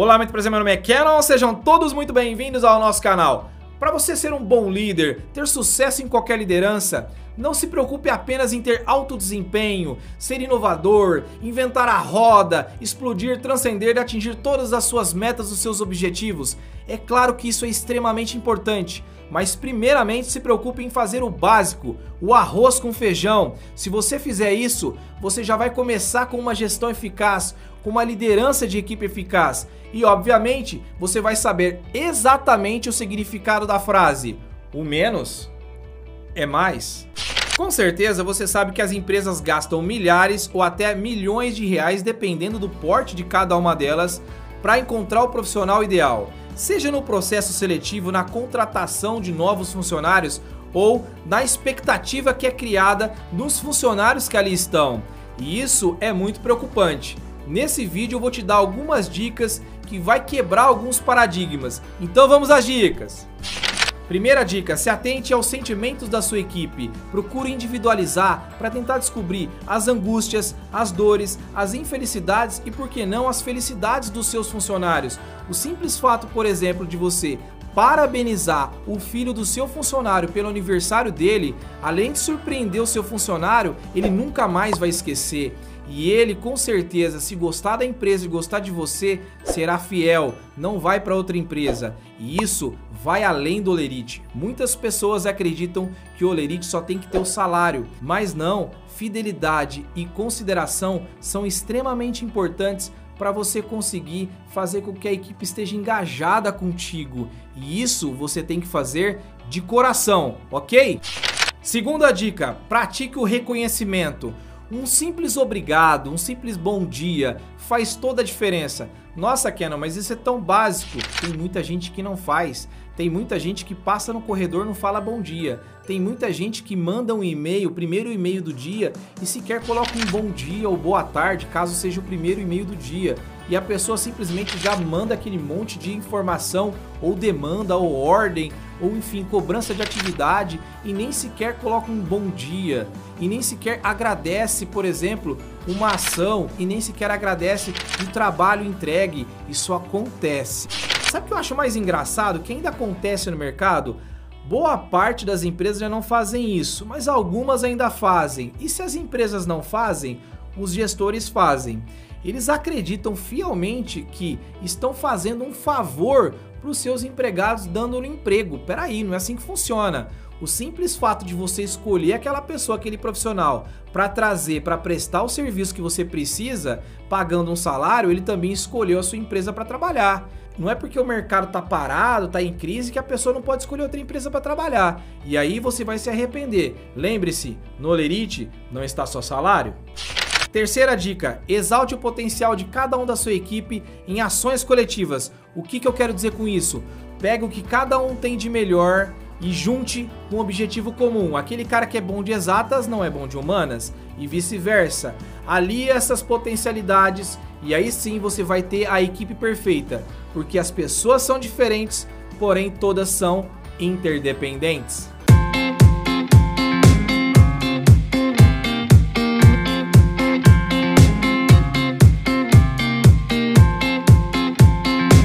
Olá, muito prazer, meu nome é Kenon, sejam todos muito bem-vindos ao nosso canal. Para você ser um bom líder, ter sucesso em qualquer liderança, não se preocupe apenas em ter alto desempenho, ser inovador, inventar a roda, explodir, transcender e atingir todas as suas metas, os seus objetivos. É claro que isso é extremamente importante, mas primeiramente se preocupe em fazer o básico, o arroz com feijão. Se você fizer isso, você já vai começar com uma gestão eficaz, com uma liderança de equipe eficaz. E obviamente, você vai saber exatamente o significado da frase: o menos é mais. Com certeza você sabe que as empresas gastam milhares ou até milhões de reais, dependendo do porte de cada uma delas, para encontrar o profissional ideal, seja no processo seletivo, na contratação de novos funcionários ou na expectativa que é criada nos funcionários que ali estão. E isso é muito preocupante. Nesse vídeo eu vou te dar algumas dicas que vai quebrar alguns paradigmas. Então vamos às dicas. Primeira dica: se atente aos sentimentos da sua equipe. Procure individualizar para tentar descobrir as angústias, as dores, as infelicidades e, por que não, as felicidades dos seus funcionários. O simples fato, por exemplo, de você parabenizar o filho do seu funcionário pelo aniversário dele, além de surpreender o seu funcionário, ele nunca mais vai esquecer. E ele, com certeza, se gostar da empresa e gostar de você, será fiel, não vai para outra empresa. E isso vai além do Olerite. Muitas pessoas acreditam que o Olerite só tem que ter o salário, mas não. Fidelidade e consideração são extremamente importantes para você conseguir fazer com que a equipe esteja engajada contigo. E isso você tem que fazer de coração, ok? Segunda dica: pratique o reconhecimento. Um simples obrigado, um simples bom dia faz toda a diferença. Nossa, Kenan, mas isso é tão básico. Tem muita gente que não faz. Tem muita gente que passa no corredor não fala bom dia. Tem muita gente que manda um e-mail, o primeiro e-mail do dia, e sequer coloca um bom dia ou boa tarde, caso seja o primeiro e-mail do dia. E a pessoa simplesmente já manda aquele monte de informação, ou demanda, ou ordem, ou enfim, cobrança de atividade, e nem sequer coloca um bom dia, e nem sequer agradece, por exemplo, uma ação, e nem sequer agradece um trabalho entregue. Isso acontece. Sabe o que eu acho mais engraçado? Que ainda acontece no mercado? Boa parte das empresas já não fazem isso, mas algumas ainda fazem. E se as empresas não fazem, os gestores fazem. Eles acreditam fielmente que estão fazendo um favor para os seus empregados dando-lhe emprego. Peraí, não é assim que funciona. O simples fato de você escolher aquela pessoa, aquele profissional, para trazer, para prestar o serviço que você precisa, pagando um salário, ele também escolheu a sua empresa para trabalhar. Não é porque o mercado está parado, está em crise, que a pessoa não pode escolher outra empresa para trabalhar. E aí você vai se arrepender. Lembre-se, no Lerite não está só salário. Terceira dica: exalte o potencial de cada um da sua equipe em ações coletivas. O que, que eu quero dizer com isso? Pega o que cada um tem de melhor e junte um objetivo comum. Aquele cara que é bom de exatas não é bom de humanas e vice-versa. Alie essas potencialidades e aí sim você vai ter a equipe perfeita, porque as pessoas são diferentes, porém todas são interdependentes.